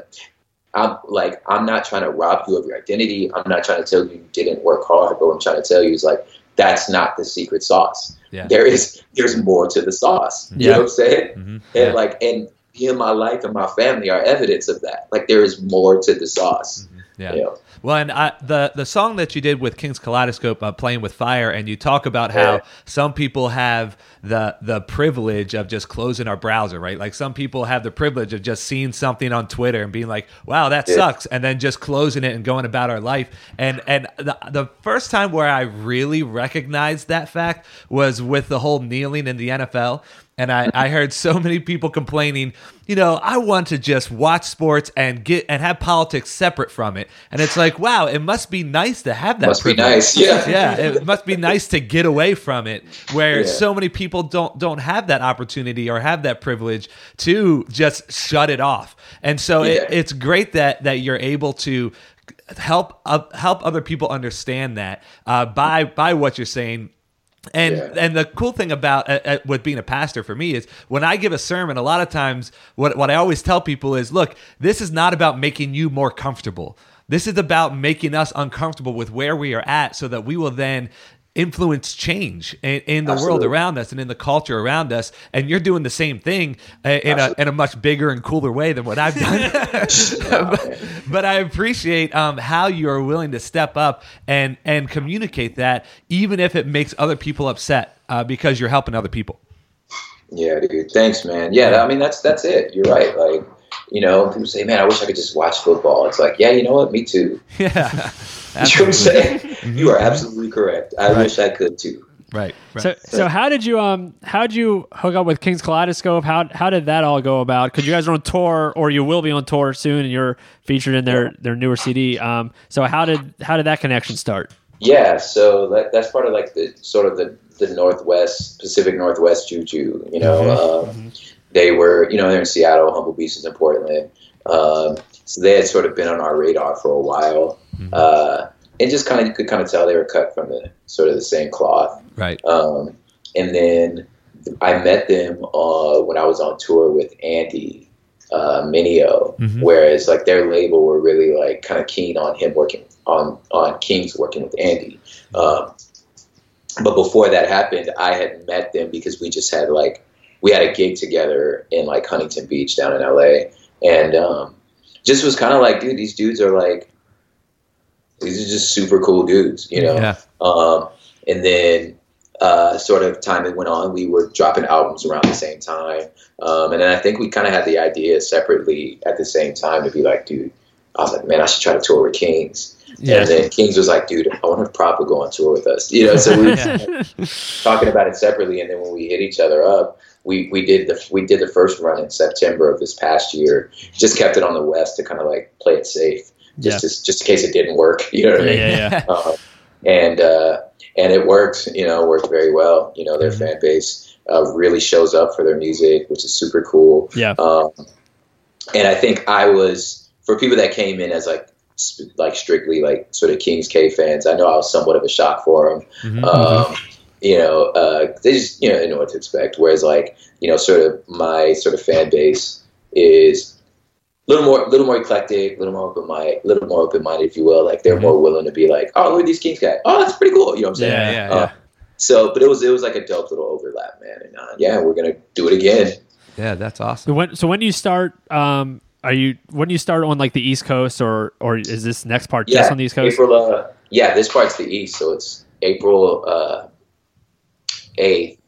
I'm like, I'm not trying to rob you of your identity. I'm not trying to tell you you didn't work hard. But what I'm trying to tell you is like, that's not the secret sauce. Yeah. There is, there's more to the sauce. You Yeah. know what I'm saying? Mhm. And like, and me and my life and my family are evidence of that. Like, there is more to the sauce. Yeah. You know? Well, and I, the the song that you did with King's Kaleidoscope, uh, playing with fire, and you talk about how Yeah. some people have the the privilege of just closing our browser, right? Like some people have the privilege of just seeing something on Twitter and being like, "Wow, that Yeah. sucks," and then just closing it and going about our life. And and the the first time where I really recognized that fact was with the whole kneeling in the NFL. And I, I heard so many people complaining, you know, I want to just watch sports and get and have politics separate from it. And it's like, wow, it must be nice to have that. Must be nice. Yeah. yeah, it must be nice to get away from it, where Yeah. so many people don't don't have that opportunity or have that privilege to just shut it off. And so it, it's great that that you're able to help uh, help other people understand that uh, by by what you're saying. And Yeah. and the cool thing about uh, uh, with being a pastor for me is when I give a sermon, a lot of times what what I always tell people is, look, this is not about making you more comfortable. This is about making us uncomfortable with where we are at, so that we will then influence change in, in the world around us and in the culture around us. And you're doing the same thing uh, in a in a much bigger and cooler way than what I've done. but, but I appreciate um, how you are willing to step up and and communicate that, even if it makes other people upset, uh, because you're helping other people. Yeah, dude. Thanks, man. Yeah, I mean that's that's it. You're right. Like, you know, people say, "Man, I wish I could just watch football." It's like, yeah, you know what? Me too. Yeah, You know what I'm saying? Mm-hmm. You are absolutely correct. I wish I could too. right. right. So, so how did you um how did you hook up with King's Kaleidoscope? How how did that all go about? Because you guys are on tour, or you will be on tour soon, and you're featured in their their newer CD. Um, so how did how did that connection start? Yeah, so that, that's part of like the sort of the the Northwest Pacific Northwest juju. You know, um, they were you know they're in Seattle, Humble Beast is in Portland. Um, so they had sort of been on our radar for a while, uh, and just kind of you could kind of tell they were cut from the sort of the same cloth. right. Um, and then I met them uh, when I was on tour with Andy uh, Mineo, Mhm. whereas like their label were really like kind of keen on him working on on King's working with Andy. Um, but before that happened, I had met them because we just had like we had a gig together in like Huntington Beach down in LA, and um, just was kind of like, dude, these dudes are like these are just super cool dudes, you know. Yeah. Um, and then uh, sort of time it went on, we were dropping albums around the same time. Um, and then I think we kind of had the idea separately at the same time to be like, dude, I was like, man, I should try to tour with Kings. Yeah. And then Kings was like, dude, I wonder if Prop would go on tour with us. You know, so we were Yeah. talking about it separately. And then when we hit each other up, we, we did the we did the first run in September of this past year. Just kept it on the West to kind of like play it safe, just just, just in case it didn't work. You know what I mean? yeah, yeah. um, and uh, and it worked. You know, worked very well. You know, their Mm-hmm. fan base uh, really shows up for their music, which is super cool. Yeah. Um, and I think I was for people that came in as like like strictly like sort of Kings K fans. I know I was somewhat of a shock for them. Mm-hmm. Um, you know, uh, they just you know they know what to expect. Whereas like you know, sort of my sort of fan base is a little more, little more eclectic, a little more open minded, little more open minded, if you will. Like they're more willing to be like, oh, look at these Kings guys. Oh, that's pretty cool. You know what I'm saying? Yeah, yeah, Uh, yeah. so, but it was it was like a dope little overlap, man. And uh, yeah, we're gonna do it again. Yeah, that's So awesome. when so when do you start? Um, are you when do you start on like the East Coast or or is this next part Yeah, just on the East Coast? April. Uh, yeah, this part's the east, so it's April uh, 8th.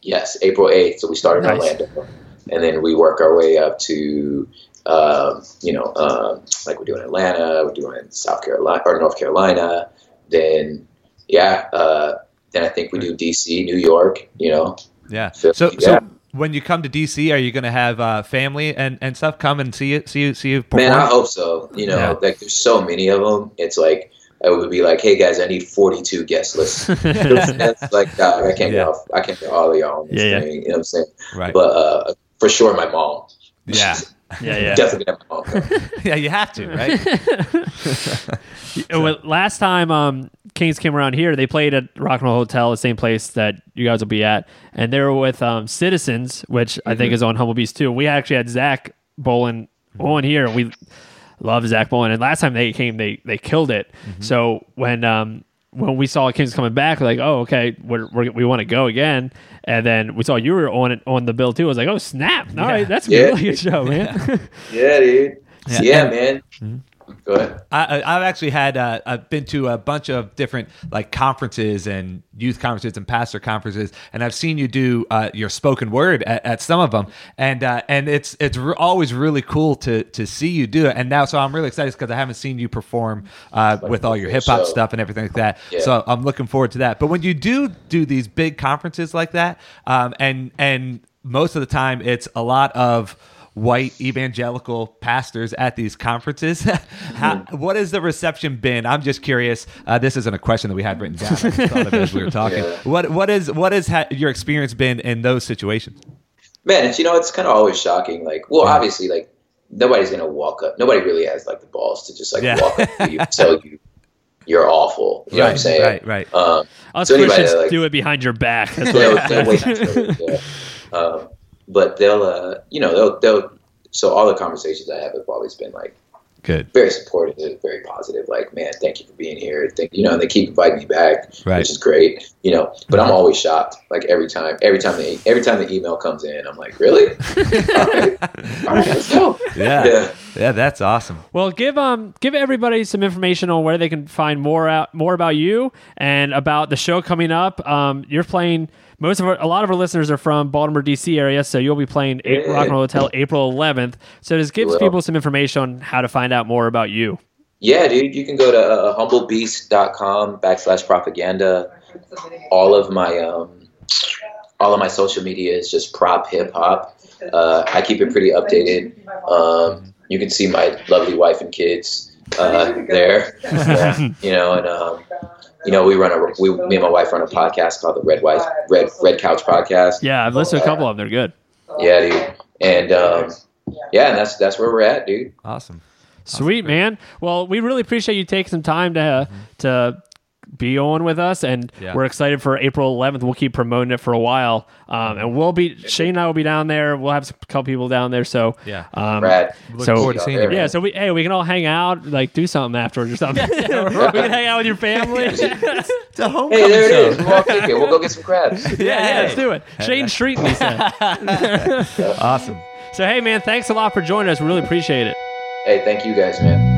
Yes, April eighth. So we start in Nice. Orlando, and then we work our way up to, um, you know, um, like we're doing Atlanta, we're doing South Carolina or North Carolina. Then, yeah, uh, then I think we do DC, New York. You know, Yeah. Philly, So, yeah. so when you come to DC, are you going to have uh, family and, and stuff come and see you, see you, see you perform? Man, I hope so. You know, Yeah. like there's so many of them. It's like I would be like, "Hey guys, I need 42 guest lists." That's like, God, I can't Yeah. get off. I can't get all of y'all on this Yeah, yeah. thing. You know what I'm saying? Right. But uh, for sure, my mom. Yeah. yeah, yeah. Definitely gonna have my mom. come. yeah, you have to, right? Well, last time um, Kings came around here, they played at Rock and Roll Hotel, the same place that you guys will be at, and they were with um, Citizens, which I Mm-hmm. think is on Humble Beast too. We actually had Zach Bolen on here. and We love Zach Bolen, and last time they came, they they killed it. Mm-hmm. So when um, when we saw Kings coming back, we're like, oh, okay, we're, we're, we want to go again. And then we saw you were on it on the bill too. I was like, oh snap! All right, that's a really good show, man. yeah, dude. Yeah. Yeah, man. Mm-hmm. Go ahead. I, I've actually had uh, I've been to a bunch of different like conferences and youth conferences and pastor conferences, and I've seen you do uh, your spoken word at, at some of them, and uh, and it's it's re- always really cool to to see you do it. And now, so I'm really excited because I haven't seen you perform uh, with all your hip hop stuff and everything like that. Yeah. So I'm looking forward to that. But when you do do these big conferences like that, um, and and most of the time it's a lot of white evangelical pastors at these conferences. How, what has the reception been? I'm just curious. Uh, this isn't a question that we had written down. I just thought of it as we were talking. Yeah. What what is what has ha- your experience been in those situations? Man, it's you know, it's kind of always shocking. Like, well, Yeah. obviously, like nobody's gonna walk up. Nobody really has like the balls to just like Yeah. walk up to you and tell you you're awful. You know what I'm saying? Right, right. Um, Us So anybody Christians that, like- do it behind your back. That's what they'll, they'll wait until it, yeah. um, but they'll uh, you know they'll they'll so all the conversations I have have always been like Good. very supportive very positive like man thank you for being here thank you know and they keep inviting me back Right. which is great you know but I'm always shocked like every time every time the every time the email comes in I'm like really all right all right let's go Yeah. yeah Yeah, that's awesome. Well, give um give everybody some information on where they can find more out more about you and about the show coming up. Um, you're playing most of our, a lot of our listeners are from Baltimore, D.C. area, so you'll be playing A- Yeah. Rock and Roll Hotel April 11th. So just give Will. people some information on how to find out more about you. Yeah, dude, you can go to uh, humblebeast.com backslash propaganda. All of my um, all of my social media is just prop hip hop. Uh, I keep it pretty updated. Um, you can see my lovely wife and kids uh, there. You know, and um, you know, we run a we me and my wife run a podcast called the Red Wife Red Red Couch Podcast. Yeah, I've listened to a couple of them. They're good. Yeah, dude, and um, yeah, and that's that's where we're at, dude. Awesome. Sweet man. Well, we really appreciate you taking some time to to be on with us, and Yeah. we're excited for April 11th. We'll keep promoting it for a while, um, and we'll be Shane and I will be down there. We'll have a couple people down there. So Yeah. um, Rad. Look So- forward to seeing you. yeah, so we hey we can all hang out, like do something afterwards or something. we can hang out with your family. yeah, It's a homecoming Hey, there it show. is. We're all kicking. We'll go get some crabs. yeah, yeah, let's do it. Shane Street, he said. Awesome. So hey man, thanks a lot for joining us. We really appreciate it. Hey, thank you guys, man.